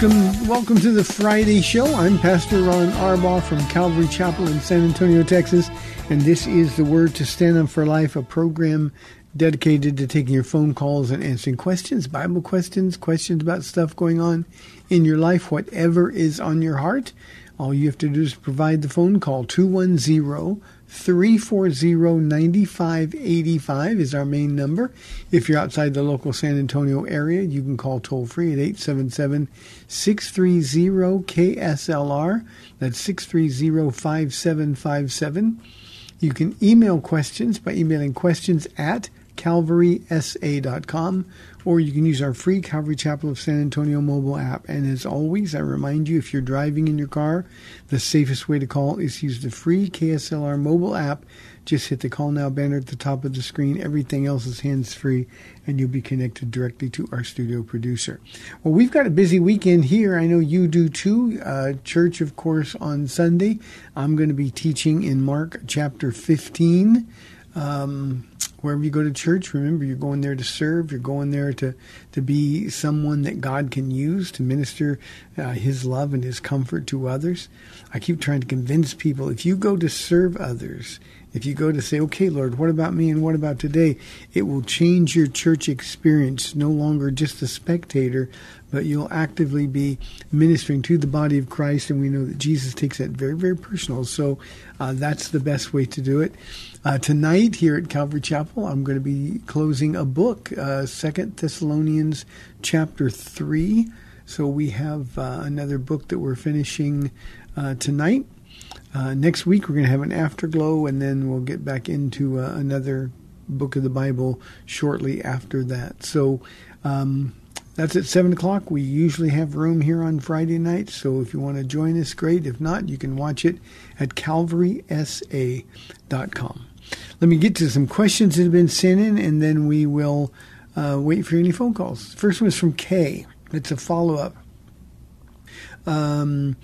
Welcome, welcome to the Friday show. I'm Pastor Ron Arbaugh from Calvary Chapel in San Antonio, Texas, and this is the Word to Stand Up for Life, a program dedicated to taking your phone calls and answering questions, Bible questions, questions about stuff going on in your life, whatever is on your heart. All you have to do is provide the phone call 210 340 9585 is our main number. If you're outside the local San Antonio area, you can call toll free at 877 630 KSLR. That's 630 5757. You can email questions by emailing questions at calvarysa.com or you can use our free Calvary Chapel of San Antonio mobile app. And as always, I remind you if you're driving in your car, the safest way to call is use the free KSLR mobile app. Just hit the call now banner at the top of the screen. Everything else is hands free, and you'll be connected directly to our studio producer. Well, we've got a busy weekend here. I know you do too. Uh, church, of course, on Sunday. I'm going to be teaching in Mark chapter 15. Um, wherever you go to church, remember you're going there to serve. You're going there to to be someone that God can use to minister uh, His love and His comfort to others. I keep trying to convince people if you go to serve others, if you go to say, okay, Lord, what about me and what about today? It will change your church experience. No longer just a spectator, but you'll actively be ministering to the body of Christ. And we know that Jesus takes that very, very personal. So uh, that's the best way to do it. Uh, tonight here at Calvary Chapel, I'm going to be closing a book, uh, Second Thessalonians chapter three. So we have uh, another book that we're finishing uh, tonight. Uh, next week we're going to have an afterglow, and then we'll get back into uh, another book of the Bible shortly after that. So. Um, that's at 7 o'clock. We usually have room here on Friday nights, so if you want to join us, great. If not, you can watch it at calvarysa.com. Let me get to some questions that have been sent in, and then we will uh, wait for any phone calls. First one is from Kay. It's a follow up. Um,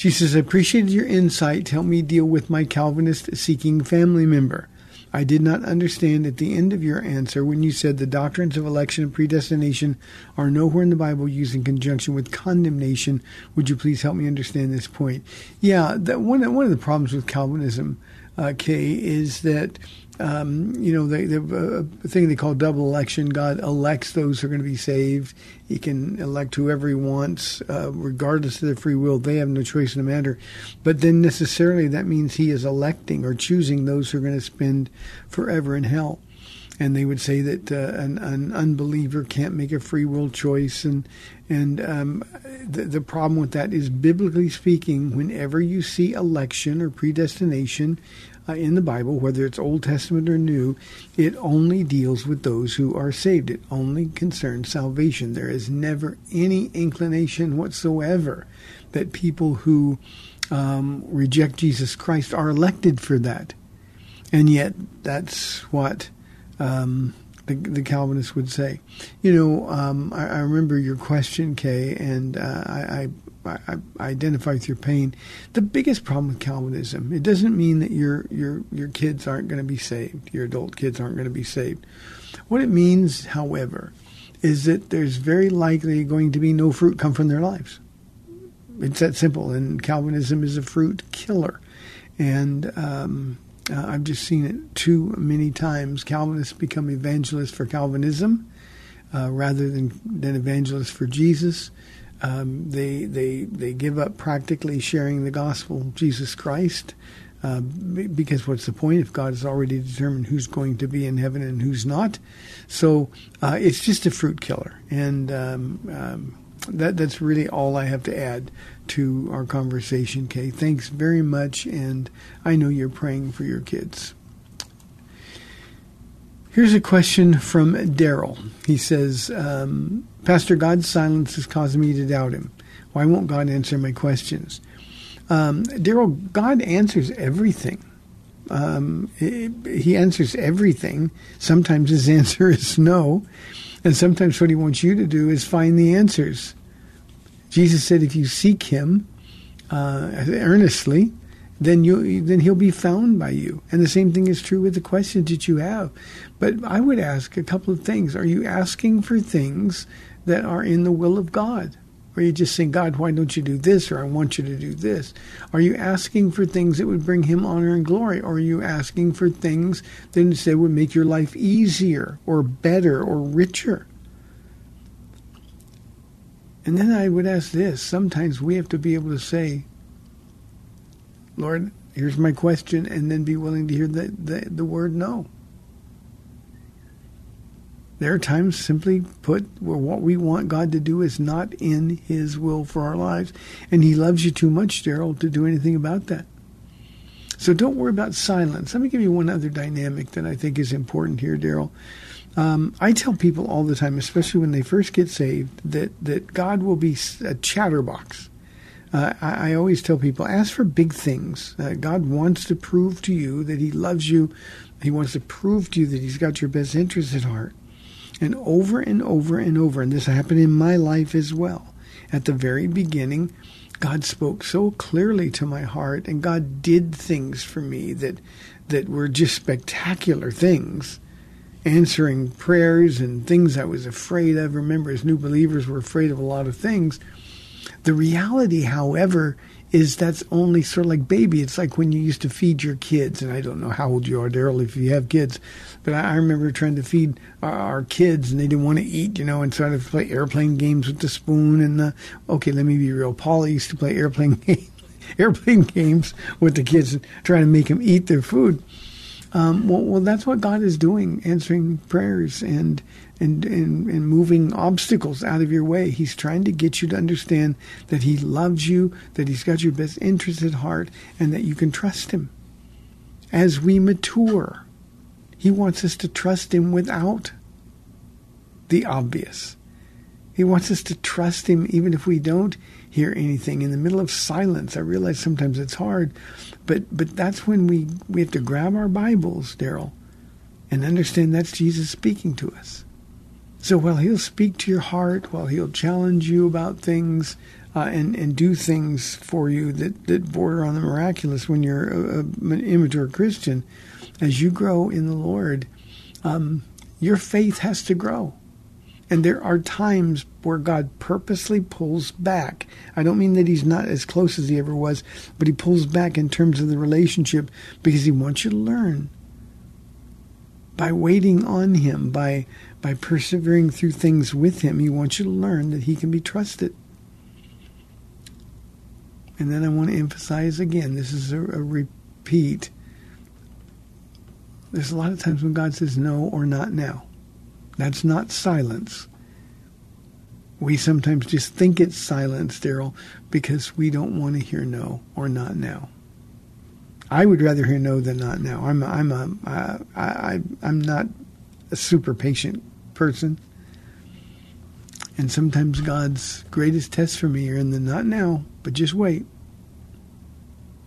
she says, I appreciated your insight to help me deal with my Calvinist seeking family member. I did not understand at the end of your answer when you said the doctrines of election and predestination are nowhere in the Bible used in conjunction with condemnation. Would you please help me understand this point? Yeah, that one one of the problems with Calvinism, uh, Kay, is that um, you know they, they uh, thing they call double election. God elects those who are going to be saved. He can elect whoever he wants, uh, regardless of their free will. They have no choice in the matter. But then necessarily that means he is electing or choosing those who are going to spend forever in hell. And they would say that uh, an, an, unbeliever can't make a free will choice, and and um, the, the problem with that is, biblically speaking, whenever you see election or predestination, uh, in the Bible, whether it's Old Testament or New, it only deals with those who are saved. It only concerns salvation. There is never any inclination whatsoever that people who um, reject Jesus Christ are elected for that. And yet, that's what um, the, the Calvinists would say. You know, um, I, I, remember your question, Kay, and uh, I, I, I, identify with your pain. The biggest problem with Calvinism, it doesn't mean that your your your kids aren't going to be saved, your adult kids aren't going to be saved. What it means, however, is that there's very likely going to be no fruit come from their lives. It's that simple, and Calvinism is a fruit killer. And um, uh, I've just seen it too many times. Calvinists become evangelists for Calvinism uh, rather than, than evangelists for Jesus. Um, they they they give up practically sharing the gospel of Jesus Christ uh, because what's the point if God has already determined who's going to be in heaven and who's not? So uh, it's just a fruit killer, and um, um, that that's really all I have to add to our conversation, Kay. Thanks very much, and I know you're praying for your kids. Here's a question from Daryl. He says, um, Pastor, God's silence is causing me to doubt him. Why won't God answer my questions? Um, Daryl, God answers everything. Um, he answers everything. Sometimes his answer is no. And sometimes what he wants you to do is find the answers. Jesus said, if you seek him uh, earnestly, then you then he'll be found by you. And the same thing is true with the questions that you have. But I would ask a couple of things. Are you asking for things that are in the will of God? Or are you just saying, God, why don't you do this? Or I want you to do this? Are you asking for things that would bring him honor and glory? Or are you asking for things that instead would make your life easier or better or richer? And then I would ask this sometimes we have to be able to say, Lord, here's my question, and then be willing to hear the, the, the word no. There are times, simply put, where what we want God to do is not in His will for our lives. And He loves you too much, Daryl, to do anything about that. So don't worry about silence. Let me give you one other dynamic that I think is important here, Daryl. Um, I tell people all the time, especially when they first get saved, that, that God will be a chatterbox. Uh, I, I, always tell people, ask for big things. Uh, God wants to prove to you that He loves you. He wants to prove to you that He's got your best interests at heart. And over and over and over, and this happened in my life as well. At the very beginning, God spoke so clearly to my heart, and God did things for me that that were just spectacular things answering prayers and things I was afraid of. Remember, as new believers, we're afraid of a lot of things. The reality, however, is that's only sort of like baby. It's like when you used to feed your kids, and I don't know how old you are, Daryl, if you have kids, but I, remember trying to feed our, kids, and they didn't want to eat, you know, and had to play airplane games with the spoon. And the, okay, let me be real. Paula used to play airplane airplane games with the kids, trying to make them eat their food. Um, well, well, that's what God is doing, answering prayers and, and, and, and moving obstacles out of your way. He's trying to get you to understand that He loves you, that He's got your best interest at heart, and that you can trust Him. As we mature, He wants us to trust Him without the obvious. He wants us to trust Him even if we don't hear anything. In the middle of silence, I realize sometimes it's hard, but but that's when we, we have to grab our Bibles, Daryl, and understand that's Jesus speaking to us. So while He'll speak to your heart, while He'll challenge you about things, uh, and and do things for you that, that border on the miraculous when you're a, a, an immature Christian, as you grow in the Lord, um, your faith has to grow. And there are times where God purposely pulls back. I don't mean that He's not as close as He ever was, but He pulls back in terms of the relationship because He wants you to learn. By waiting on Him, by, by persevering through things with Him, He wants you to learn that He can be trusted. And then I want to emphasize again this is a, a repeat. There's a lot of times when God says no or not now. That's not silence. We sometimes just think it's silence, Daryl, because we don't want to hear no or not now. I would rather hear no than not now. I'm I'm a I, I I'm not a super patient person, and sometimes God's greatest tests for me are in the not now, but just wait.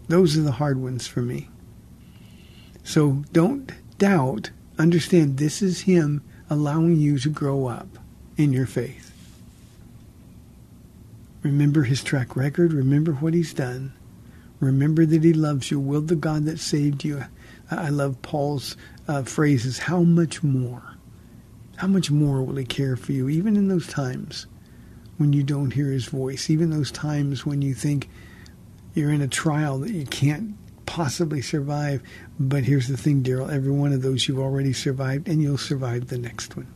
Those are the hard ones for me. So don't doubt. Understand this is Him allowing you to grow up in your faith. Remember his track record. Remember what he's done. Remember that he loves you. Will the God that saved you. I love Paul's uh, phrases. How much more? How much more will he care for you, even in those times when you don't hear his voice, even those times when you think you're in a trial that you can't possibly survive. But here's the thing, Daryl every one of those you've already survived, and you'll survive the next one.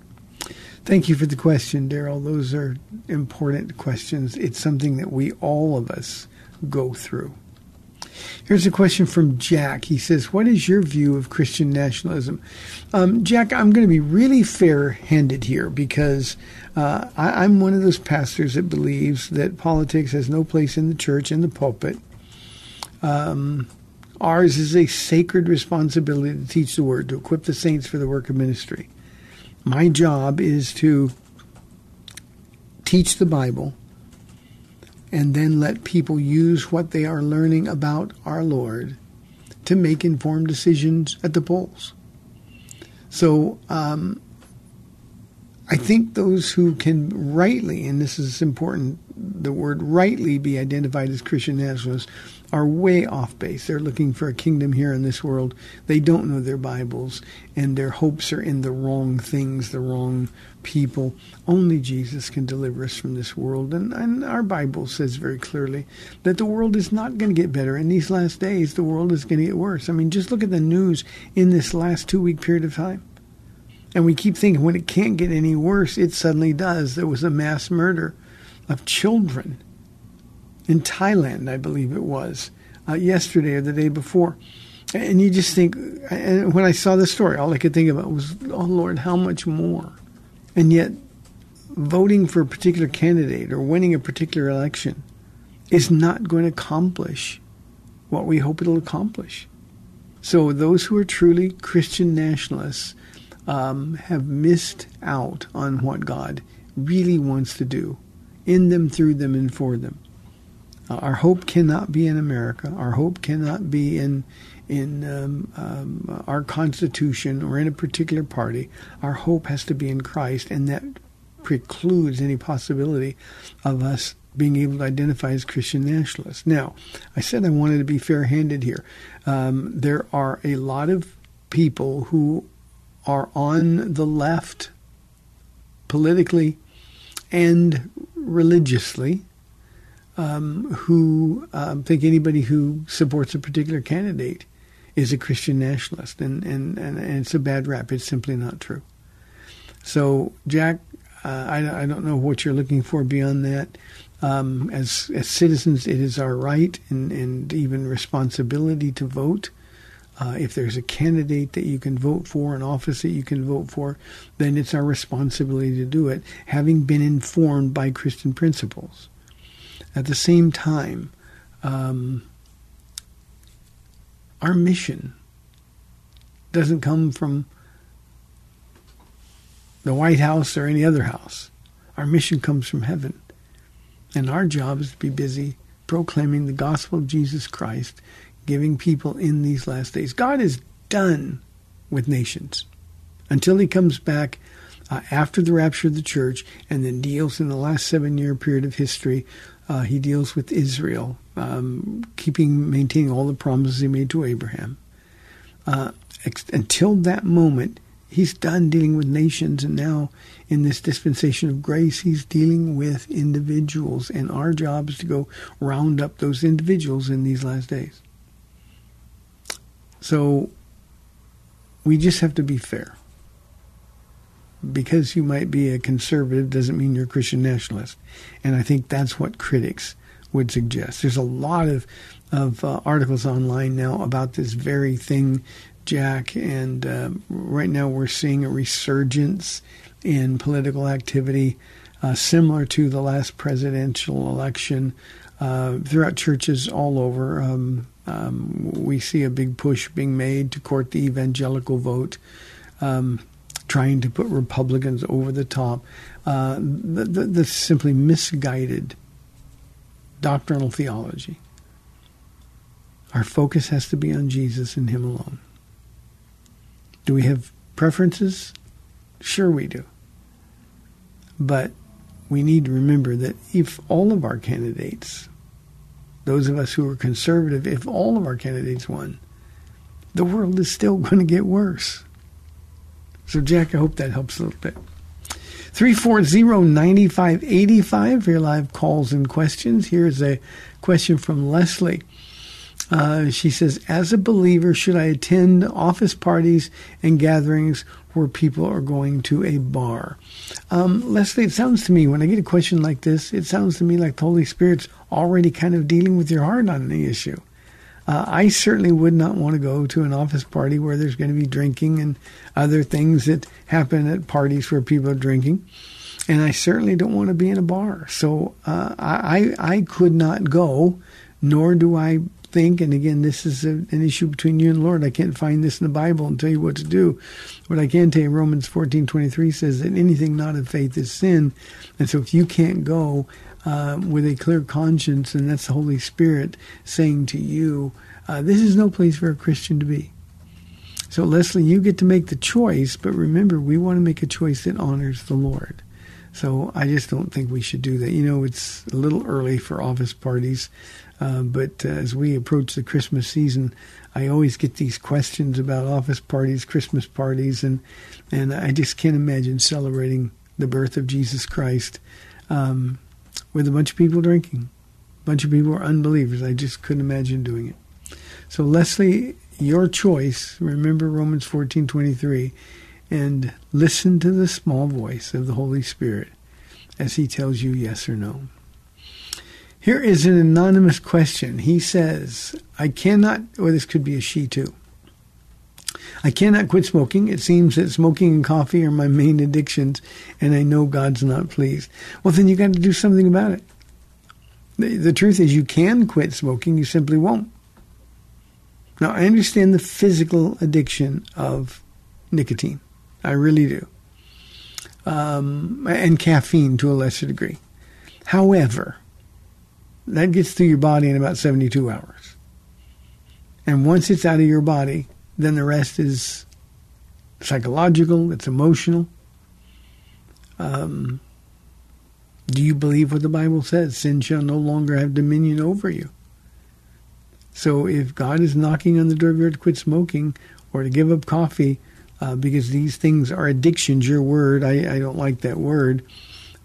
Thank you for the question, Daryl. Those are important questions. It's something that we, all of us, go through. Here's a question from Jack. He says, What is your view of Christian nationalism? Um, Jack, I'm going to be really fair handed here because uh, I, I'm one of those pastors that believes that politics has no place in the church, in the pulpit. Um, ours is a sacred responsibility to teach the word, to equip the saints for the work of ministry. My job is to teach the Bible and then let people use what they are learning about our Lord to make informed decisions at the polls. So um, I think those who can rightly, and this is important, the word rightly be identified as Christian nationalists are way off base. They're looking for a kingdom here in this world. They don't know their Bibles, and their hopes are in the wrong things, the wrong people. Only Jesus can deliver us from this world. And, and our Bible says very clearly that the world is not going to get better. In these last days, the world is going to get worse. I mean, just look at the news in this last two week period of time. And we keep thinking when it can't get any worse, it suddenly does. There was a mass murder of children in Thailand, I believe it was, uh, yesterday or the day before. And you just think, and when I saw the story, all I could think about was, oh Lord, how much more? And yet, voting for a particular candidate or winning a particular election is not going to accomplish what we hope it'll accomplish. So, those who are truly Christian nationalists um, have missed out on what God really wants to do in them, through them, and for them. Uh, our hope cannot be in America. Our hope cannot be in in um, um, our Constitution or in a particular party. Our hope has to be in Christ, and that precludes any possibility of us being able to identify as Christian nationalists. Now, I said I wanted to be fair-handed here. Um, there are a lot of people who are on the left politically and religiously um, who um, think anybody who supports a particular candidate is a Christian nationalist, and, and, and, and it's a bad rap. It's simply not true. So, Jack, uh, I, I don't know what you're looking for beyond that. Um, as as citizens, it is our right and, and even responsibility to vote. Uh, if there's a candidate that you can vote for, an office that you can vote for, then it's our responsibility to do it, having been informed by Christian principles. At the same time, um, our mission doesn't come from the White House or any other house. Our mission comes from heaven. And our job is to be busy proclaiming the gospel of Jesus Christ, giving people in these last days. God is done with nations until he comes back uh, after the rapture of the church and then deals in the last seven year period of history uh, he deals with Israel, um, keeping, maintaining all the promises he made to Abraham. Uh, ex- until that moment, he's done dealing with nations, and now in this dispensation of grace, he's dealing with individuals, and our job is to go round up those individuals in these last days. So we just have to be fair because you might be a conservative doesn't mean you're a Christian nationalist. And I think that's what critics would suggest. There's a lot of of uh, articles online now about this very thing, Jack. And uh, right now we're seeing a resurgence in political activity, uh, similar to the last presidential election. Uh, throughout churches all over, um, um, we see a big push being made to court the evangelical vote. Um, trying to put Republicans over the top. Uh, the simply misguided doctrinal theology. Our focus has to be on Jesus and Him alone. Do we have preferences? Sure, we do. But we need to remember that if all of our candidates, those of us who are conservative, if all of our candidates won, the world is still going to get worse. So, Jack, I hope that helps a little bit. 340-9585 for your live calls and questions. Here's a question from Leslie. Uh, she says, as a believer, should I attend office parties and gatherings where people are going to a bar? Um, Leslie, it sounds to me, when I get a question like this, it sounds to me like the Holy Spirit's already kind of dealing with your heart on the issue. Uh, I certainly would not want to go to an office party where there's going to be drinking and other things that happen at parties where people are drinking. And I certainly don't want to be in a bar. So uh, I, I could not go, nor do I think, and again, this is a, an issue between you and the Lord. I can't find this in the Bible and tell you what to do. But I can tell you, Romans fourteen twenty three says that anything not of faith is sin. And so if you can't go, uh, with a clear conscience, and that's the Holy Spirit saying to you, uh, this is no place for a Christian to be. So, Leslie, you get to make the choice, but remember, we want to make a choice that honors the Lord. So, I just don't think we should do that. You know, it's a little early for office parties, uh, but uh, as we approach the Christmas season, I always get these questions about office parties, Christmas parties, and and I just can't imagine celebrating the birth of Jesus Christ um, with a bunch of people drinking. A bunch of people are unbelievers. I just couldn't imagine doing it. So Leslie, your choice. Remember Romans 14:23 and listen to the small voice of the Holy Spirit as he tells you yes or no. Here is an anonymous question. He says, I cannot, or this could be a she too. I cannot quit smoking. It seems that smoking and coffee are my main addictions, and I know God's not pleased. Well, then you got to do something about it. The, the truth is, you can quit smoking, you simply won't. Now, I understand the physical addiction of nicotine. I really do. Um, and caffeine to a lesser degree. However, that gets through your body in about 72 hours. And once it's out of your body, then the rest is psychological, it's emotional. Um, do you believe what the Bible says? Sin shall no longer have dominion over you. So if God is knocking on the door of your to quit smoking or to give up coffee, uh, because these things are addictions, your word, I, I don't like that word,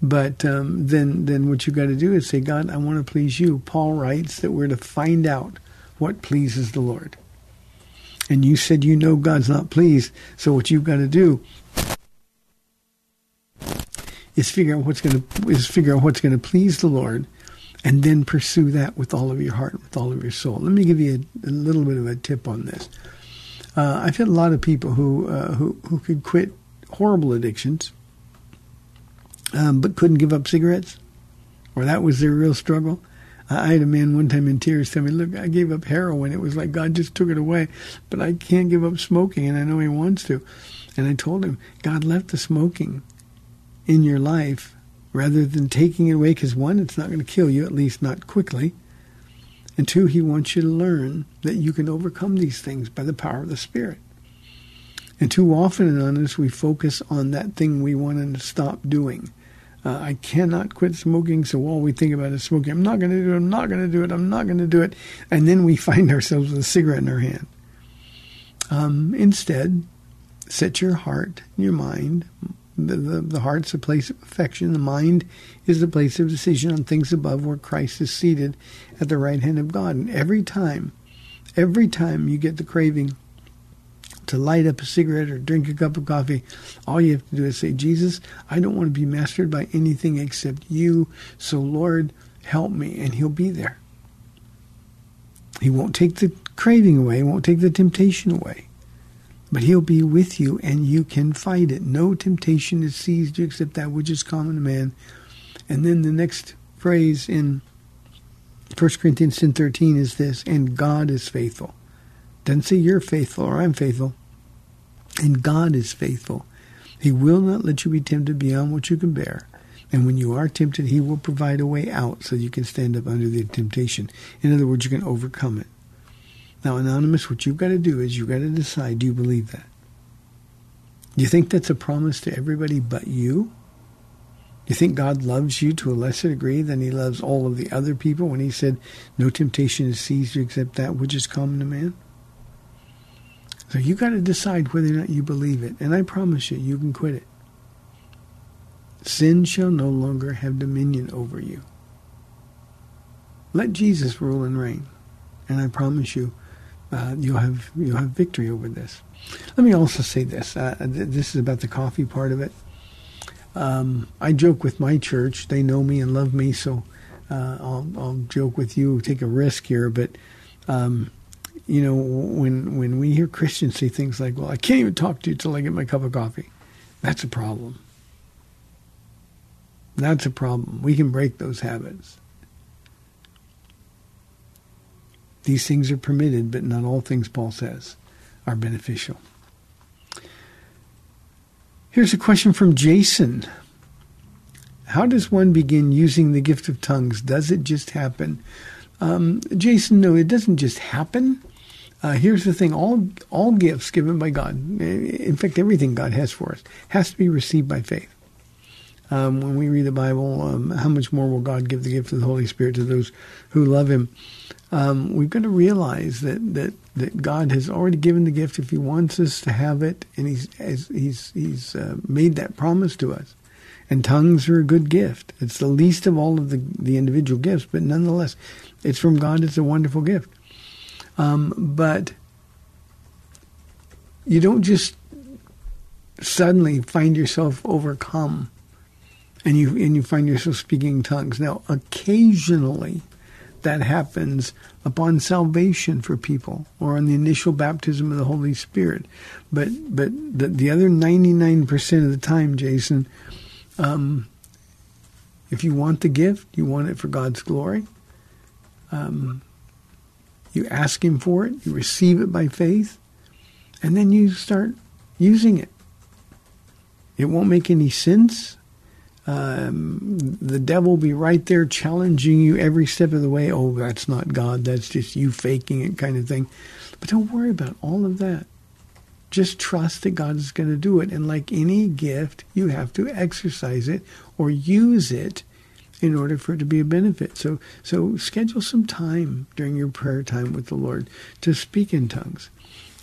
but um, then then what you've got to do is say, God, I want to please you. Paul writes that we're to find out what pleases the Lord and you said you know God's not pleased. So what you've got to do is figure out what's going to is figure out what's going to please the Lord, and then pursue that with all of your heart, with all of your soul. Let me give you a, a little bit of a tip on this. Uh, I've had a lot of people who uh, who who could quit horrible addictions, um, but couldn't give up cigarettes, or that was their real struggle. I had a man one time in tears tell me, "Look, I gave up heroin. It was like God just took it away, but I can't give up smoking, and I know He wants to." And I told him, God left the smoking in your life rather than taking it away, because one, it's not going to kill you, at least not quickly, and two, He wants you to learn that you can overcome these things by the power of the Spirit. And too often in honest, we focus on that thing we want to stop doing uh, I cannot quit smoking, so all we think about is smoking. I'm not going to do it. I'm not going to do it. I'm not going to do it. And then we find ourselves with a cigarette in our hand. Um, instead, set your heart, your mind. The, the, the heart's a place of affection. The mind is the place of decision on things above where Christ is seated at the right hand of God. And every time, every time you get the craving to light up a cigarette or drink a cup of coffee, all you have to do is say, Jesus, I don't want to be mastered by anything except you. So, Lord, help me. And He'll be there. He won't take the craving away, He won't take the temptation away. But He'll be with you and you can fight it. No temptation has seized you except that which is common to man. And then the next phrase in 1 Corinthians 10 13 is this, and God is faithful doesn't say you're faithful or I'm faithful. And God is faithful. He will not let you be tempted beyond what you can bear. And when you are tempted, He will provide a way out so you can stand up under the temptation. In other words, you can overcome it. Now, Anonymous, what you've got to do is you've got to decide do you believe that? Do you think that's a promise to everybody but you? Do you think God loves you to a lesser degree than he loves all of the other people when he said, No temptation is seized you except that which is common to man? So you got to decide whether or not you believe it. And I promise you, you can quit it. Sin shall no longer have dominion over you. Let Jesus rule and reign. And I promise you, uh, you'll have you'll have victory over this. Let me also say this. Uh, th- this is about the coffee part of it. Um, I joke with my church; they know me and love me, so uh, I'll, I'll, joke with you, take a risk here. But um, you know, when when we hear Christians say things like, "Well, I can't even talk to you till I get my cup of coffee," that's a problem. That's a problem. We can break those habits. These things are permitted, but not all things, Paul says, are beneficial. Here's a question from Jason. How does one begin using the gift of tongues? Does it just happen? Um, Jason, no, it doesn't just happen. Uh, here's the thing: all all gifts given by God, in fact, everything God has for us, has to be received by faith. Um, when we read the Bible, um, how much more will God give the gift of the Holy Spirit to those who love Him? um, we've got to realize that, that, that God has already given the gift if He wants us to have it, and He's He's He's uh, made that promise to us. And tongues are a good gift. It's the least of all of the, the individual gifts, but nonetheless, it's from God. It's a wonderful gift. Um, but you don't just suddenly find yourself overcome and you and you find yourself speaking tongues. Now, occasionally that happens upon salvation for people or on the initial baptism of the Holy Spirit. But but the, the other 99% of the time, Jason, um, if you want the gift, you want it for God's glory. Um, you ask Him for it, you receive it by faith, and then you start using it. It won't make any sense um, the devil will be right there challenging you every step of the way. Oh, that's not God. That's just you faking it, kind of thing. But don't worry about all of that. Just trust that God is going to do it. And like any gift, you have to exercise it or use it in order for it to be a benefit. So, so schedule some time during your prayer time with the Lord to speak in tongues.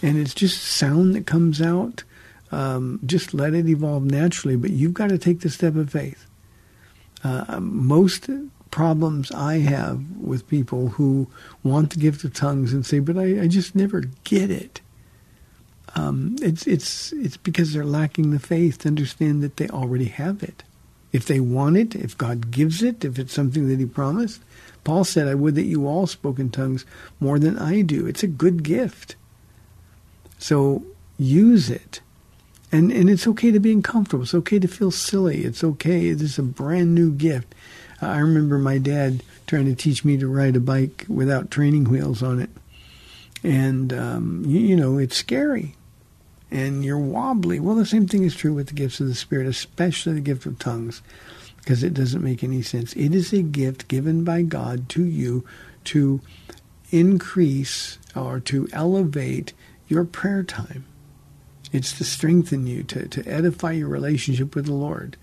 And it's just sound that comes out um, just let it evolve naturally, but you've got to take the step of faith. Uh, most problems I have with people who want the gift of tongues and say, "But I, I just never get it." Um, it's it's it's because they're lacking the faith to understand that they already have it. If they want it, if God gives it, if it's something that He promised, Paul said, "I would that you all spoke in tongues more than I do." It's a good gift. So use it. And and it's okay to be uncomfortable. It's okay to feel silly. It's okay. This is a brand new gift. I remember my dad trying to teach me to ride a bike without training wheels on it, and um, you, you know it's scary, and you're wobbly. Well, the same thing is true with the gifts of the Spirit, especially the gift of tongues, because it doesn't make any sense. It is a gift given by God to you to increase or to elevate your prayer time. It's to strengthen you, to, to edify your relationship with the Lord.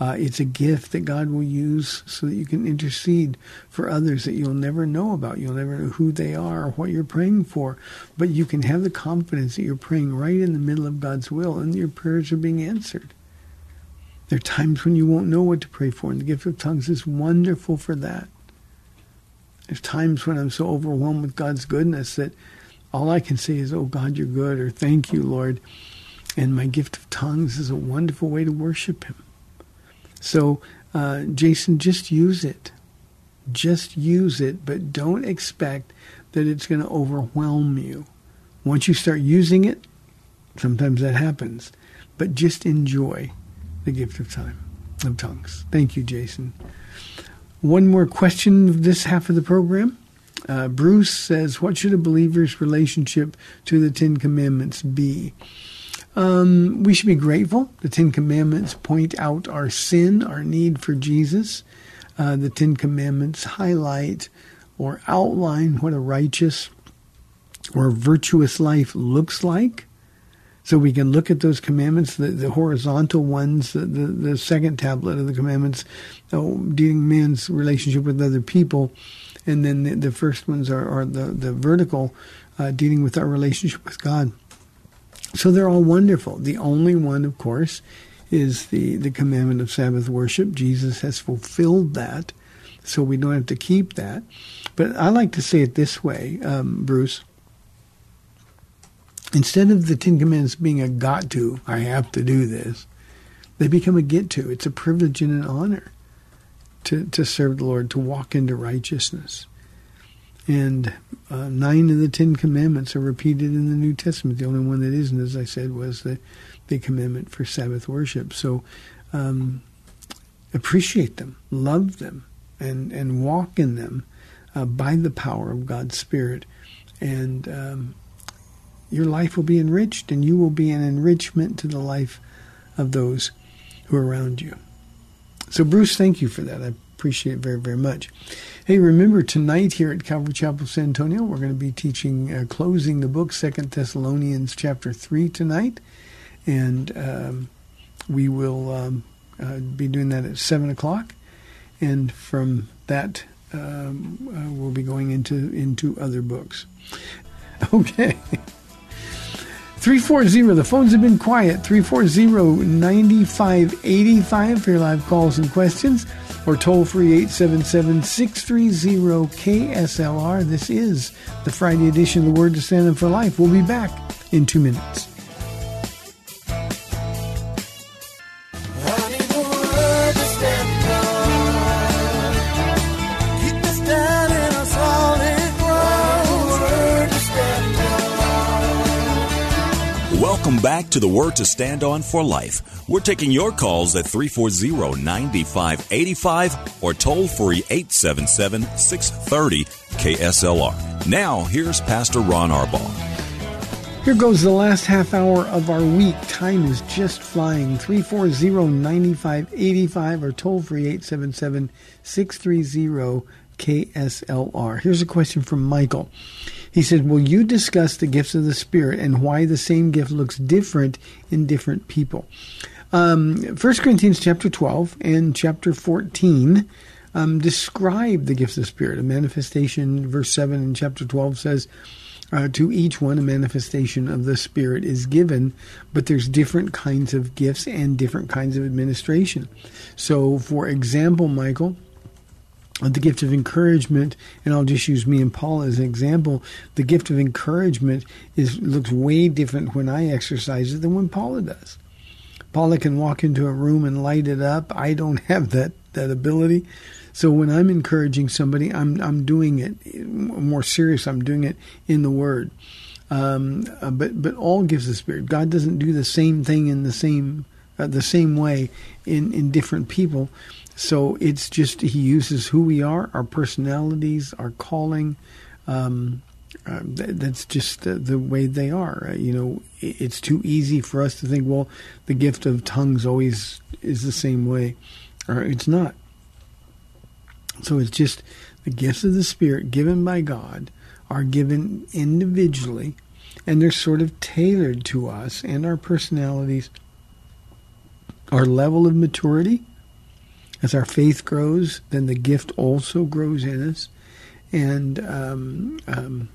Uh, it's a gift that God will use so that you can intercede for others that you'll never know about. You'll never know who they are or what you're praying for. But you can have the confidence that you're praying right in the middle of God's will and your prayers are being answered. There are times when you won't know what to pray for, and the gift of tongues is wonderful for that. There's times when I'm so overwhelmed with God's goodness that all I can say is, Oh God, you're good, or thank you, Lord. And my gift of tongues is a wonderful way to worship Him. So, uh, Jason, just use it. Just use it, but don't expect that it's going to overwhelm you. Once you start using it, sometimes that happens, but just enjoy the gift of time of tongues. Thank you, Jason. One more question of this half of the program. Uh, Bruce says, What should a believer's relationship to the Ten Commandments be? Um, we should be grateful. The Ten Commandments point out our sin, our need for Jesus. Uh, the Ten Commandments highlight or outline what a righteous or virtuous life looks like. So we can look at those commandments, the, the horizontal ones, the, the, the, second tablet of the commandments, oh, dealing man's relationship with other people, and then the, the first ones are, are the, the vertical, uh, dealing with our relationship with God. So they're all wonderful. The only one, of course, is the, the commandment of Sabbath worship. Jesus has fulfilled that, so we don't have to keep that. But I like to say it this way, um, Bruce Instead of the Ten Commandments being a got to, I have to do this, they become a get to. It's a privilege and an honor to, to serve the Lord, to walk into righteousness. And uh, nine of the Ten Commandments are repeated in the New Testament. The only one that isn't, as I said, was the, the commandment for Sabbath worship. So um, appreciate them, love them, and, and walk in them uh, by the power of God's Spirit. And um, your life will be enriched and you will be an enrichment to the life of those who are around you. So, Bruce, thank you for that. I appreciate it very, very much. Hey, remember tonight here at Calvary Chapel San Antonio, we're going to be teaching, uh, closing the book, Second Thessalonians chapter 3 tonight. And um, we will um, uh, be doing that at 7 o'clock. And from that, um, uh, we'll be going into, into other books. Okay. 340, the phones have been quiet. 340 9585 for your live calls and questions, or toll free 877 630 KSLR. This is the Friday edition of the Word to Stand Up for Life. We'll be back in two minutes. To the Word to Stand On for Life. We're taking your calls at 340 9585 or toll free 877 630 KSLR. Now, here's Pastor Ron Arbaugh. Here goes the last half hour of our week. Time is just flying. 340 9585 or toll free 877 630 KSLR. Here's a question from Michael. He said, Will you discuss the gifts of the Spirit and why the same gift looks different in different people? Um, 1 Corinthians chapter 12 and chapter 14 um, describe the gifts of the Spirit. A manifestation, verse 7 in chapter 12 says, uh, to each one, a manifestation of the Spirit is given, but there's different kinds of gifts and different kinds of administration. So, for example, Michael, the gift of encouragement, and I'll just use me and Paul as an example. The gift of encouragement is looks way different when I exercise it than when Paula does. Paula can walk into a room and light it up. I don't have that that ability. So when I'm encouraging somebody, I'm I'm doing it more serious. I'm doing it in the Word. Um, uh, but but all gives the Spirit. God doesn't do the same thing in the same uh, the same way in in different people. So it's just he uses who we are, our personalities, our calling. Um, uh, that's just the, the, way they are. Uh, you know, it, it's too easy for us to think, well, the gift of tongues always is the same way, or it's not. So it's just the gifts of the Spirit given by God are given individually, and they're sort of tailored to us and our personalities, our level of maturity as our faith grows, then the gift also grows in us. And um, um,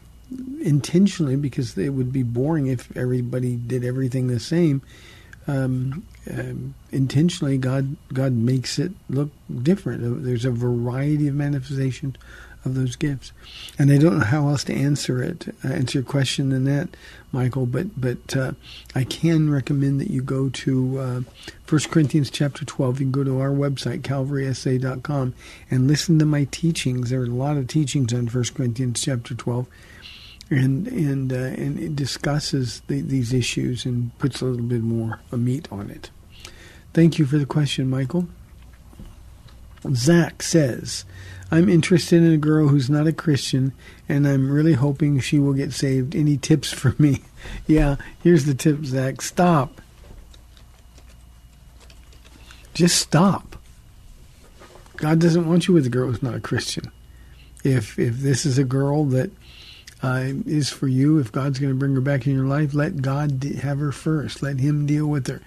intentionally, because it would be boring if everybody did everything the same, um, um, intentionally, God God makes it look different. There's a variety of manifestations of those gifts. And I don't know how else to answer it, uh, answer your question than that, Michael. But but uh, I can recommend that you go to uh, 1 Corinthians chapter 12. You can go to our website, calvarysa.com, and listen to my teachings. There are a lot of teachings on 1 Corinthians chapter 12. And and uh, and it discusses the, these issues and puts a little bit more meat on it. Thank you for the question, Michael. Zach says, I'm interested in a girl who's not a Christian, and I'm really hoping she will get saved. Any tips for me? yeah, here's the tip, Zach. Stop. Just stop. God doesn't want you with a girl who's not a Christian. If if this is a girl that uh, is for you. If God's going to bring her back in your life, let God have her first. Let Him deal with her.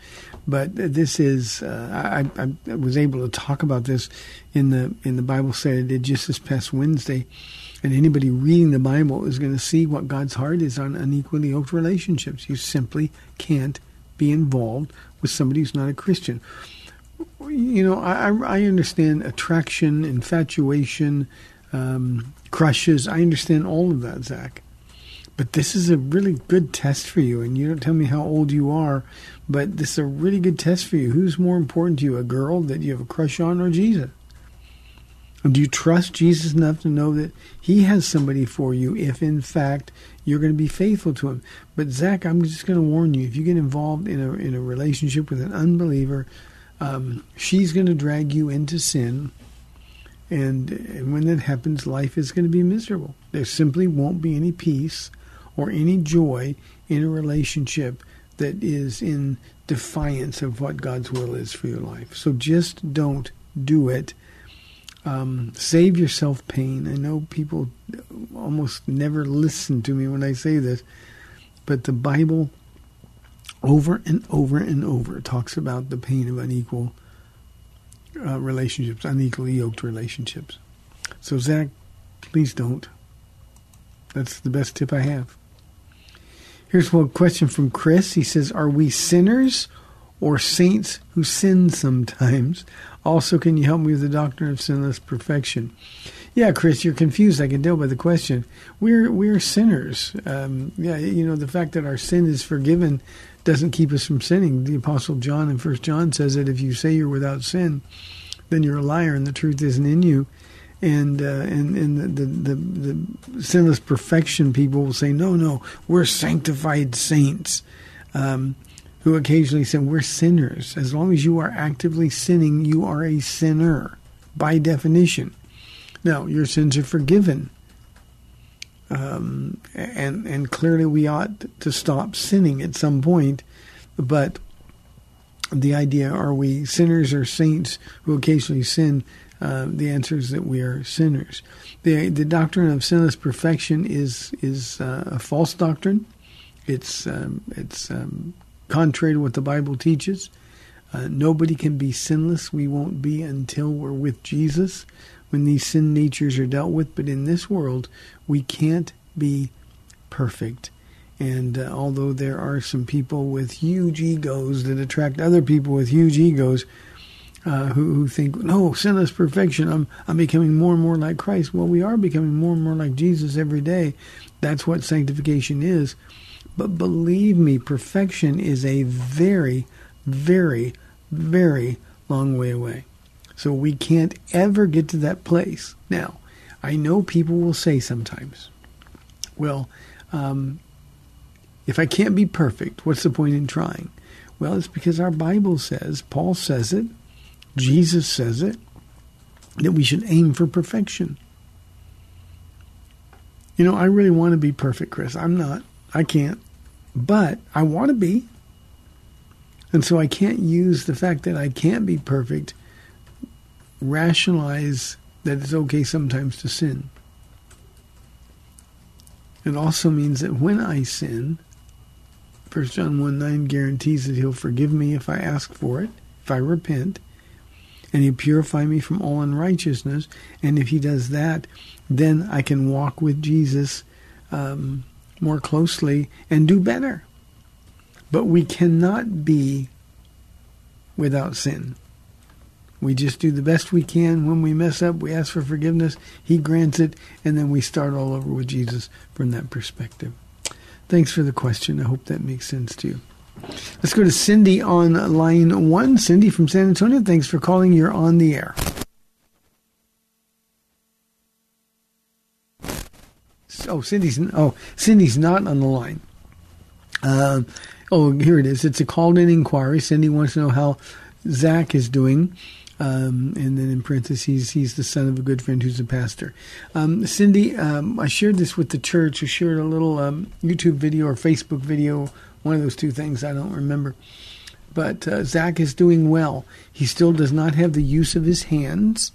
But this is uh, I, I, was able to talk about this in the in the Bible study I did just this past Wednesday. And anybody reading the Bible is going to see what God's heart is on unequally yoked relationships. You simply can't be involved with somebody who's not a Christian. You know, I, I understand attraction, infatuation, um, crushes. I understand all of that, Zach. But this is a really good test for you. And you don't tell me how old you are, but this is a really good test for you. Who's more important to you, a girl that you have a crush on or Jesus? Do you trust Jesus enough to know that He has somebody for you if, in fact, you're going to be faithful to Him? But Zach, I'm just going to warn you: if you get involved in a in a relationship with an unbeliever, um, she's going to drag you into sin, and, and when that happens, life is going to be miserable. There simply won't be any peace or any joy in a relationship that is in defiance of what God's will is for your life. So just don't do it um, save yourself pain. I know people almost never listen to me when I say this, but the Bible over and over and over talks about the pain of unequal uh, relationships, unequally yoked relationships. So, Zach, please don't. That's the best tip I have. Here's one question from Chris. He says, Are we sinners or saints who sin sometimes? Also, can you help me with the doctrine of sinless perfection? Yeah, Chris, you're confused. I can tell by the question. We're we're sinners. Um, yeah, you know the fact that our sin is forgiven doesn't keep us from sinning. The Apostle John in First John says that if you say you're without sin, then you're a liar and the truth isn't in you. And uh, and and the, the, the the sinless perfection people will say no no we're sanctified saints. Um, who occasionally said, We're sinners. As long as you are actively sinning, you are a sinner by definition. Now, your sins are forgiven. Um, and and clearly we ought to stop sinning at some point, but the idea are we sinners or saints who occasionally sin? Uh, the answer is that we are sinners. the The doctrine of sinless perfection is is uh, a false doctrine. It's um, it's um, contrary to what the Bible teaches. Uh, nobody can be sinless. We won't be until we're with Jesus when these sin natures are dealt with. But in this world, we can't be perfect. And uh, although there are some people with huge egos that attract other people with huge egos uh, who, who think, no, sinless perfection, I'm, I'm becoming more and more like Christ. Well, we are becoming more and more like Jesus every day. That's what sanctification is. But believe me, perfection is a very, very, very long way away. So we can't ever get to that place. Now, I know people will say sometimes, well, um, if I can't be perfect, what's the point in trying? Well, it's because our Bible says, Paul says it, Jesus says it, that we should aim for perfection. You know, I really want to be perfect, Chris. I'm not. I can't. But I want to be. And so I can't use the fact that I can't be perfect, rationalize that it's okay sometimes to sin. It also means that when I sin, 1 John 1 9 guarantees that he'll forgive me if I ask for it, if I repent, and he'll purify me from all unrighteousness. And if he does that, then I can walk with Jesus um, more closely and do better. But we cannot be without sin. We just do the best we can. When we mess up, we ask for forgiveness. He grants it, and then we start all over with Jesus from that perspective. Thanks for the question. I hope that makes sense to you. Let's go to Cindy on line one. Cindy from San Antonio, thanks for calling. You're on the air. Oh, Cindy's oh Cindy's not on the line. Uh, oh, here it is. It's a called-in inquiry. Cindy wants to know how Zach is doing. Um, and then in parentheses, he's the son of a good friend who's a pastor. Um, Cindy, um, I shared this with the church. I shared a little um, YouTube video or Facebook video, one of those two things. I don't remember. But uh, Zach is doing well. He still does not have the use of his hands.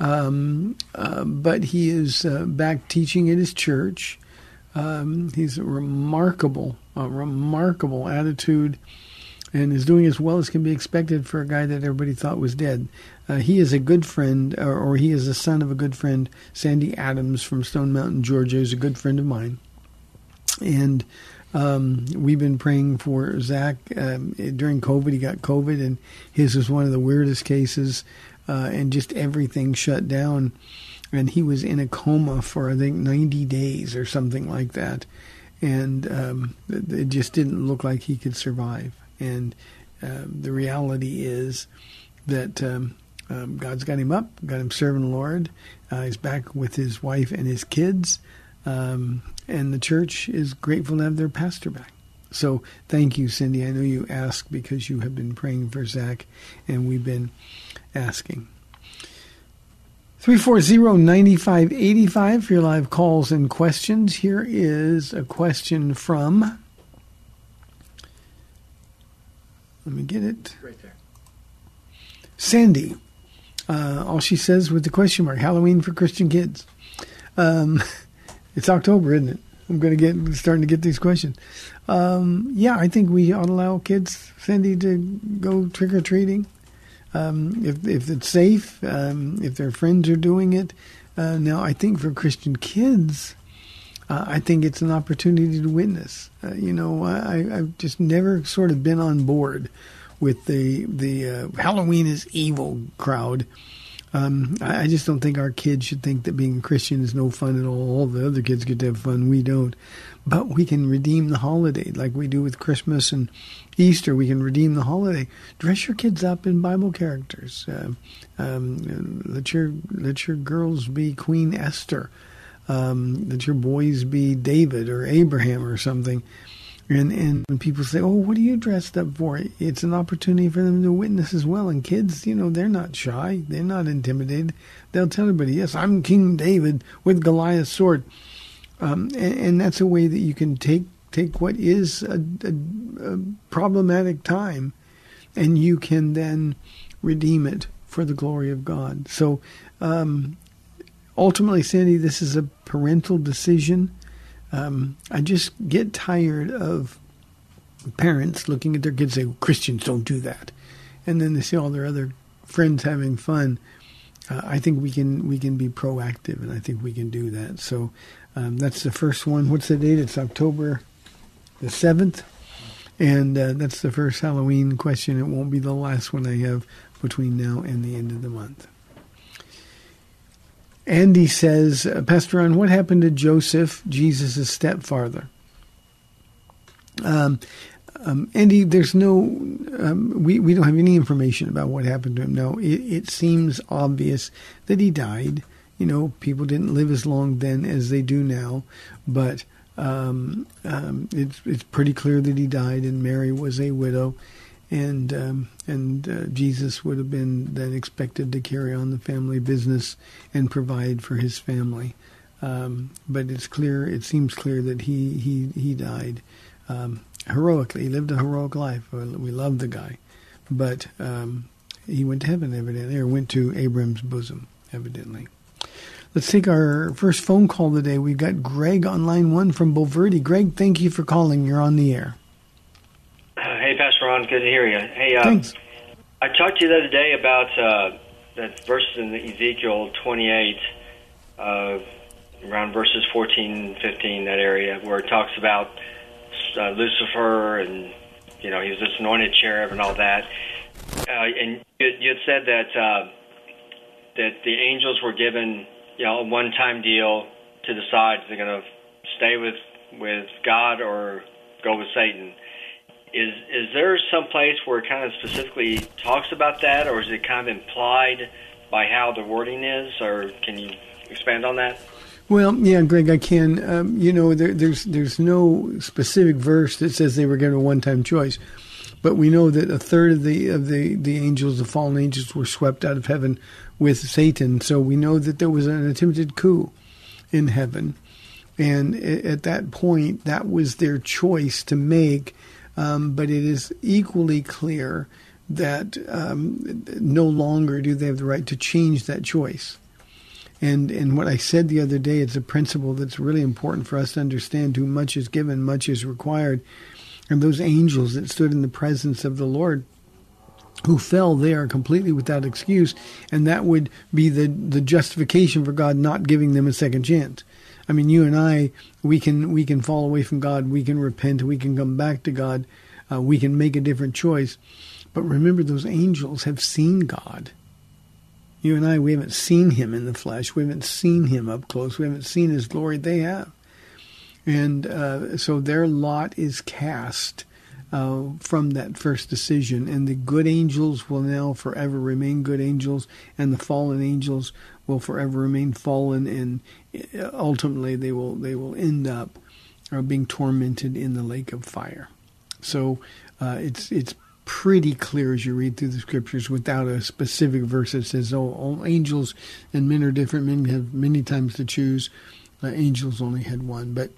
Um, uh, but he is uh, back teaching at his church. Um, he's a remarkable, a remarkable attitude, and is doing as well as can be expected for a guy that everybody thought was dead. Uh, he is a good friend, or, or he is the son of a good friend, Sandy Adams from Stone Mountain, Georgia, is a good friend of mine, and um, we've been praying for Zach um, during COVID. He got COVID, and his was one of the weirdest cases, uh, and just everything shut down. And he was in a coma for I think 90 days or something like that, and um, it just didn't look like he could survive. And uh, the reality is that um, um, God's got him up, got him serving the Lord. Uh, he's back with his wife and his kids. Um, and the church is grateful to have their pastor back. So thank you, Cindy. I know you asked because you have been praying for Zach, and we've been asking. 340-9585 for your live calls and questions. Here is a question from... Let me get it. Right there. Sandy. Uh, all she says with the question mark, Halloween for Christian kids. Um, It's October, isn't it? I'm going to get starting to get these questions. Um, yeah, I think we ought to allow kids, Sandy, to go trick or treating. Um, if if it's safe, um, if their friends are doing it. Uh, now, I think for Christian kids, uh, I think it's an opportunity to witness. Uh, you know, I, I've just never sort of been on board with the the uh, Halloween is evil crowd. Um, I, I just don't think our kids should think that being Christian is no fun at all. All the other kids get to have fun. We don't. But we can redeem the holiday like we do with Christmas and Easter. We can redeem the holiday. Dress your kids up in Bible characters. Uh, um, let your let your girls be Queen Esther. Um, let your boys be David or Abraham or something. And and when people say, "Oh, what are you dressed up for?" It's an opportunity for them to witness as well. And kids, you know, they're not shy. They're not intimidated. They'll tell everybody, "Yes, I'm King David with Goliath's sword." Um, and, and, that's a way that you can take take what is a, a, a problematic time, and you can then redeem it for the glory of God. So, um, ultimately, Sandy, this is a parental decision um, I just get tired of parents looking at their kids and say, Christians don't do that. And then they see all their other friends having fun. Uh, I think we can we can be proactive, and I think we can do that. So um, that's the first one. What's the date? It's October the seventh, and uh, that's the first Halloween question. It won't be the last one I have between now and the end of the month. Andy says, Pastor Ron, what happened to Joseph, Jesus' stepfather? Um, um, Andy, there's no, um, we, we don't have any information about what happened to him. No, it, it seems obvious that he died. You know, people didn't live as long then as they do now, but um, um, it's, it's pretty clear that he died, and Mary was a widow and um, and uh, Jesus would have been then expected to carry on the family business and provide for his family. Um, but it's clear, it seems clear that he he he died um, heroically. He lived a heroic life. We love the guy, but um, he went to heaven evidently, or went to Abraham's bosom evidently. Let's take our first phone call today. We've got Greg on line one from Bulverde. Greg, thank you for calling. You're on the air. Ron, good to hear you. Hey, uh, Thanks. I talked to you the other day about uh, that verse in Ezekiel 28, uh, around verses 14, 15, that area, where it talks about uh, Lucifer and, you know, he was this anointed cherub and all that. Uh, and you, you had said that uh, that the angels were given, you know, a one-time deal to decide if they're going to stay with with God or go with Satan. Is is there some place where it kind of specifically talks about that, or is it kind of implied by how the wording is, or can you expand on that? Well, yeah, Greg, I can. Um, you know, there, there's there's no specific verse that says they were given a one-time choice, but we know that a third of the of the the angels, the fallen angels, were swept out of heaven with Satan. So we know that there was an attempted coup in heaven, and at that point, that was their choice to make um, but it is equally clear that um, no longer do they have the right to change that choice. And and what I said the other day, it's a principle that's really important for us to understand. Too much is given, much is required. And those angels that stood in the presence of the Lord who fell there completely without excuse, and that would be the, the justification for God not giving them a second chance. I mean, you and I, we can we can fall away from God, we can repent, we can come back to God, uh, we can make a different choice. But remember, those angels have seen God. You and I, we haven't seen Him in the flesh. We haven't seen Him up close. We haven't seen His glory. They have, and uh, so their lot is cast uh, from that first decision. And the good angels will now forever remain good angels, and the fallen angels will forever remain fallen, and uh, ultimately they will they will end up uh, being tormented in the lake of fire. So uh, it's it's pretty clear as you read through the scriptures without a specific verse that says, "Oh, all angels and men are different. Men have many times to choose. Uh, angels only had one." But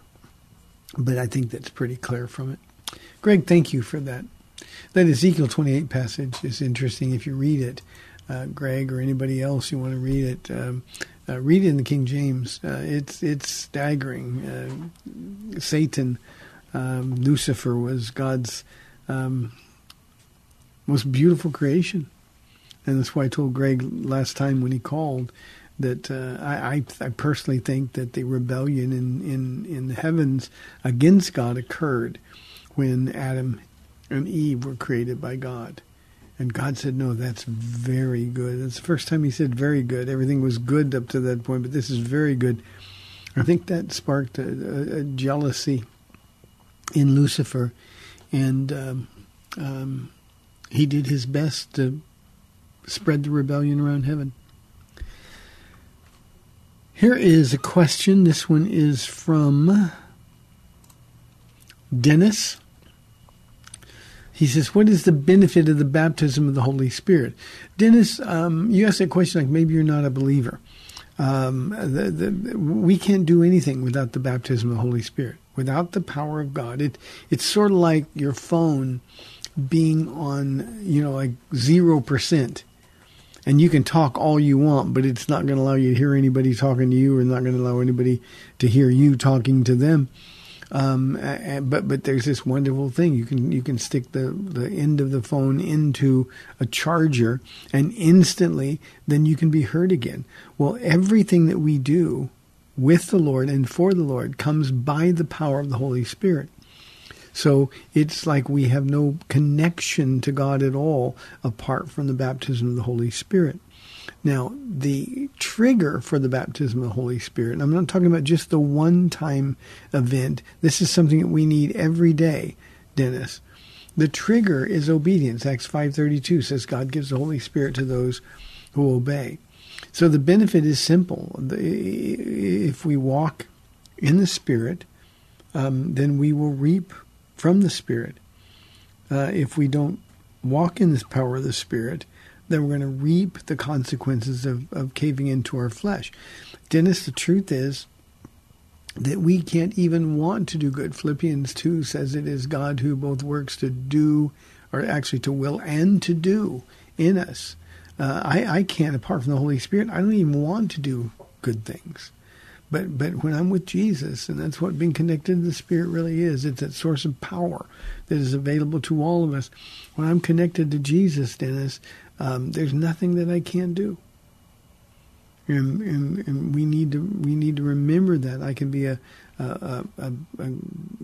but I think that's pretty clear from it. Greg, thank you for that. That Ezekiel 28 passage is interesting if you read it. Uh, Greg or anybody else you want to read it, um, uh, read it in the King James. Uh, it's it's staggering. Uh, Satan, um, Lucifer, was God's um, most beautiful creation, and that's why I told Greg last time when he called that uh, I, I, I personally think that the rebellion in, in, in the heavens against God occurred when Adam and Eve were created by God. And God said, No, that's very good. That's the first time He said very good. Everything was good up to that point, but this is very good. I think that sparked a, a, a jealousy in Lucifer, and um, um, he did his best to spread the rebellion around heaven. Here is a question. This one is from Dennis. He says, What is the benefit of the baptism of the Holy Spirit? Dennis, um, you asked that question like maybe you're not a believer. Um, the, the, we can't do anything without the baptism of the Holy Spirit, without the power of God. It, it's sort of like your phone being on, you know, like 0%. And you can talk all you want, but it's not going to allow you to hear anybody talking to you or not going to allow anybody to hear you talking to them. Um, but but there's this wonderful thing you can you can stick the the end of the phone into a charger and instantly then you can be heard again. Well, everything that we do with the Lord and for the Lord comes by the power of the Holy Spirit. So it's like we have no connection to God at all apart from the baptism of the Holy Spirit. Now, the trigger for the baptism of the Holy Spirit, I'm not talking about just the one time event. This is something that we need every day, Dennis. The trigger is obedience. Acts 5:32 says God gives the Holy Spirit to those who obey. So the benefit is simple. If we walk in the Spirit, um, then we will reap from the Spirit. Uh, if we don't walk in the power of the Spirit, then we're going to reap the consequences of, of caving into our flesh. Dennis, the truth is that we can't even want to do good. Philippians 2 says it is God who both works to do, or actually to will and to do in us. Uh, I, I can't, apart from the Holy Spirit, I don't even want to do good things. But but when I'm with Jesus, and that's what being connected to the Spirit really is, it's that source of power that is available to all of us. When I'm connected to Jesus, Dennis, um, there's nothing that I can't do. And, and, and, we need to we need to remember that I can be a a, a, a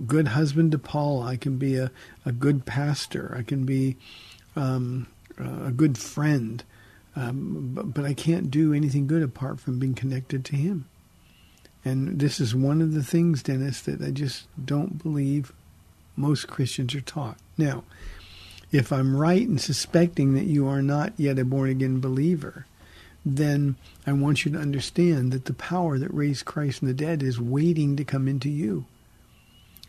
good husband to Paul. I can be a, a good pastor. I can be um, a good friend. Um, but, but I can't do anything good apart from being connected to Him. And this is one of the things, Dennis, that I just don't believe most Christians are taught. Now, if I'm right in suspecting that you are not yet a born again believer, then I want you to understand that the power that raised Christ from the dead is waiting to come into you.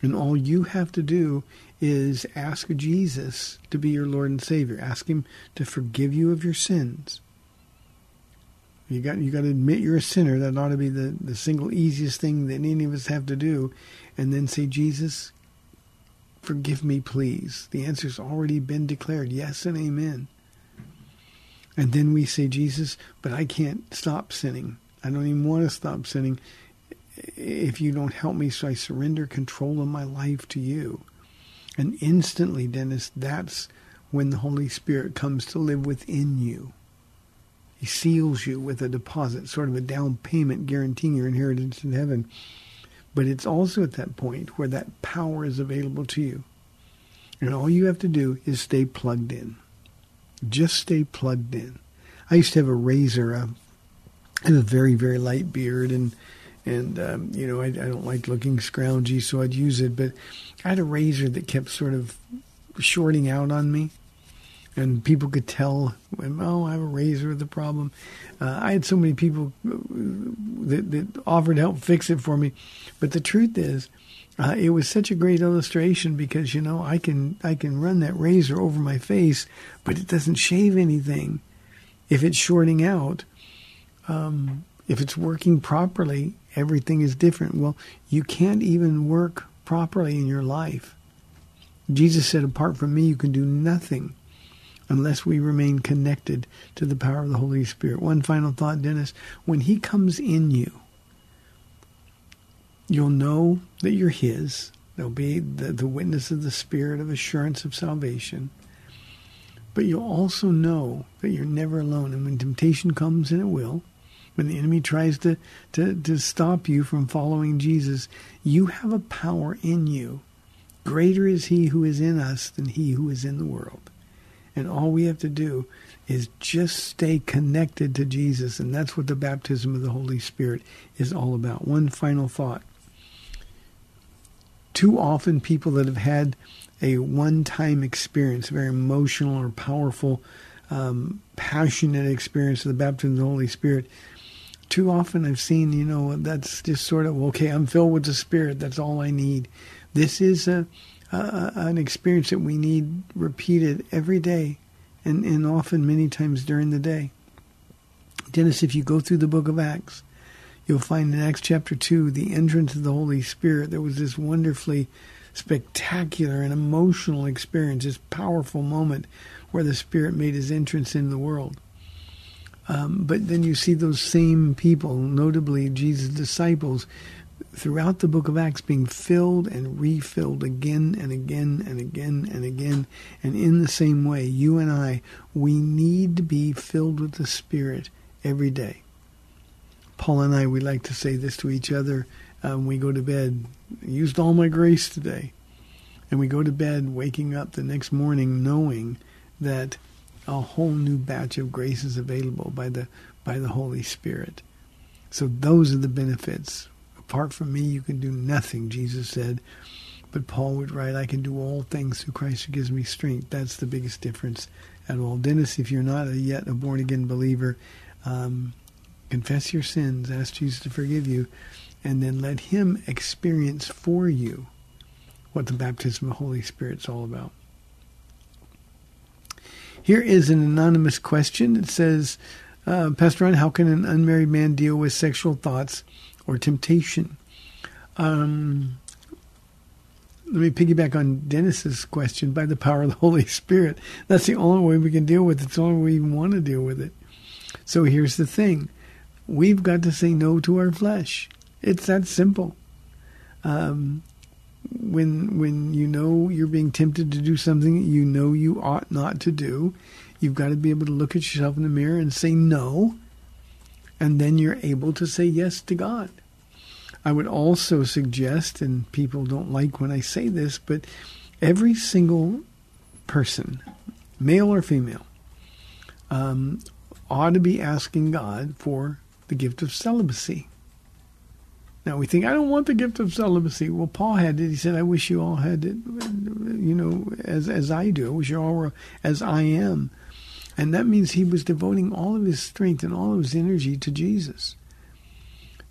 And all you have to do is ask Jesus to be your Lord and Savior. Ask Him to forgive you of your sins. You got you got to admit you're a sinner. That ought to be the, the single easiest thing that any of us have to do. And then say, Jesus, Forgive me, please. The answer's already been declared yes and amen. And then we say, Jesus, but I can't stop sinning. I don't even want to stop sinning if you don't help me. So I surrender control of my life to you. And instantly, Dennis, that's when the Holy Spirit comes to live within you. He seals you with a deposit, sort of a down payment guaranteeing your inheritance in heaven. But it's also at that point where that power is available to you. And all you have to do is stay plugged in. Just stay plugged in. I used to have a razor. Uh, I have a very, very light beard, and and um, you know I, I don't like looking scroungy, so I'd use it. But I had a razor that kept sort of shorting out on me, and people could tell oh I have a razor with a problem. Uh, I had so many people uh, that, that offered help fix it for me, but the truth is. Uh, it was such a great illustration because you know I can I can run that razor over my face, but it doesn't shave anything. If it's shorting out, um, if it's working properly, everything is different. Well, you can't even work properly in your life. Jesus said, "Apart from me, you can do nothing." Unless we remain connected to the power of the Holy Spirit. One final thought, Dennis. When He comes in you, you'll know that you're His. There'll be the, the witness of the Spirit of assurance of salvation. But you'll also know that you're never alone. And when temptation comes, and it will, when the enemy tries to, to, to stop you from following Jesus, you have a power in you. Greater is he who is in us than he who is in the world. And all we have to do is just stay connected to Jesus. And that's what the baptism of the Holy Spirit is all about. One final thought. Too often, people that have had a one time experience, a very emotional or powerful, um, passionate experience of the baptism of the Holy Spirit, too often I've seen, you know, that's just sort of, okay, I'm filled with the Spirit. That's all I need. This is a uh, an experience that we need repeated every day and, and often many times during the day. Dennis, if you go through the book of Acts, you'll find in Acts chapter 2, the entrance of the Holy Spirit, there was this wonderfully spectacular and emotional experience, this powerful moment where the Spirit made his entrance in the world. Um, but then you see those same people, notably Jesus' disciples, throughout the book of Acts being filled and refilled again and again and again and again. And in the same way, you and I, we need to be filled with the Spirit every day. Paul and I, we like to say this to each other uh, when we go to bed. Used all my grace today. And we go to bed waking up the next morning knowing that a whole new batch of grace is available by the by the Holy Spirit. So those are the benefits Apart from me, you can do nothing, Jesus said. But Paul would write, I can do all things through Christ who gives me strength. That's the biggest difference at all. Dennis, if you're not a, yet a born again believer, um, confess your sins, ask Jesus to forgive you, and then let Him experience for you what the baptism of the Holy Spirit is all about. Here is an anonymous question. It says, uh, Pastor Ron, how can an unmarried man deal with sexual thoughts or temptation. Um, let me piggyback on Dennis's question by the power of the Holy Spirit. That's the only way we can deal with it. It's the only way we even want to deal with it. So here's the thing we've got to say no to our flesh. It's that simple. Um, when when you know you're being tempted to do something you know you ought not to do, you've got to be able to look at yourself in the mirror and say no, and then you're able to say yes to God. I would also suggest, and people don't like when I say this, but every single person, male or female, um, ought to be asking God for the gift of celibacy. Now we think I don't want the gift of celibacy. Well, Paul had it. He said, "I wish you all had it, you know, as as I do. I wish you all were as I am." And that means he was devoting all of his strength and all of his energy to Jesus.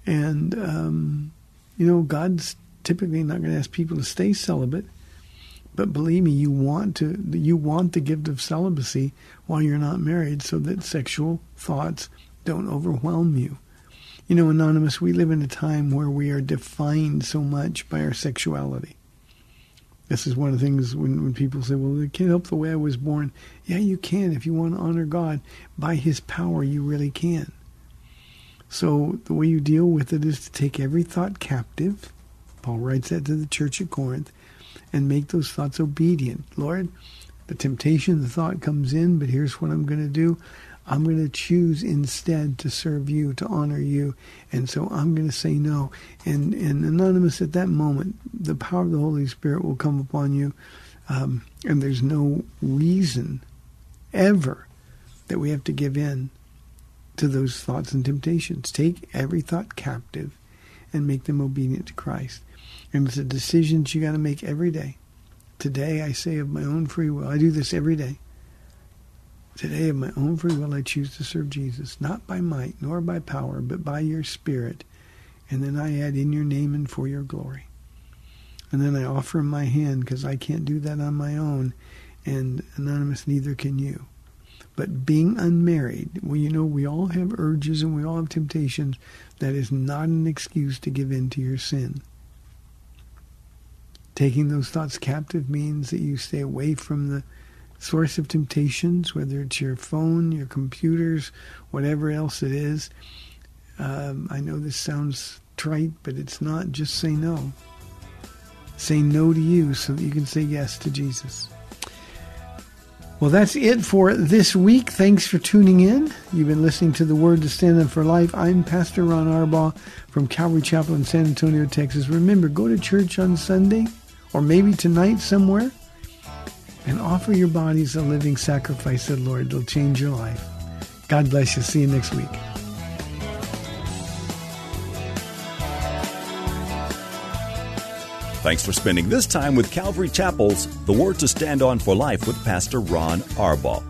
And, um, you know, God's typically not going to ask people to stay celibate. But believe me, you want to you want the gift of celibacy while you're not married, so that sexual thoughts don't overwhelm you. You know, anonymous, we live in a time where we are defined so much by our sexuality. This is one of the things when, when people say, well, I can't help the way I was born. Yeah, you can. If you want to honor God by His power, you really can. So the way you deal with it is to take every thought captive. Paul writes that to the church at Corinth and make those thoughts obedient. Lord, the temptation, the thought comes in, but here's what I'm going to do. I'm going to choose instead to serve you, to honor you. And so I'm going to say no. And, and Anonymous, at that moment, the power of the Holy Spirit will come upon you. Um, and there's no reason ever that we have to give in to those thoughts and temptations. Take every thought captive and make them obedient to Christ. And it's a decision you got to make every day. Today, I say of my own free will, I do this every day. Today, of my own free will, I choose to serve Jesus, not by might nor by power, but by your Spirit. And then I add in your name and for your glory. And then I offer him my hand because I can't do that on my own. And Anonymous, neither can you. But being unmarried, well, you know, we all have urges and we all have temptations. That is not an excuse to give in to your sin. Taking those thoughts captive means that you stay away from the source of temptations, whether it's your phone, your computers, whatever else it is. Um, I know this sounds trite, but it's not. Just say no. Say no to you so that you can say yes to Jesus. Well, that's it for this week. Thanks for tuning in. You've been listening to the Word to Stand On for Life. I'm Pastor Ron Arbaugh from Calvary Chapel in San Antonio, Texas. Remember, go to church on Sunday or maybe tonight somewhere and offer your bodies a living sacrifice to the Lord. It'll change your life. God bless you. See you next week. Thanks for spending this time with Calvary Chapel's The Word to Stand On for Life with Pastor Ron Arbaugh.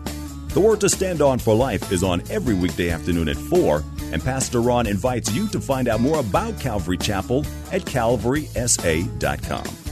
The Word to Stand On for Life is on every weekday afternoon at 4, and Pastor Ron invites you to find out more about Calvary Chapel at calvarysa.com.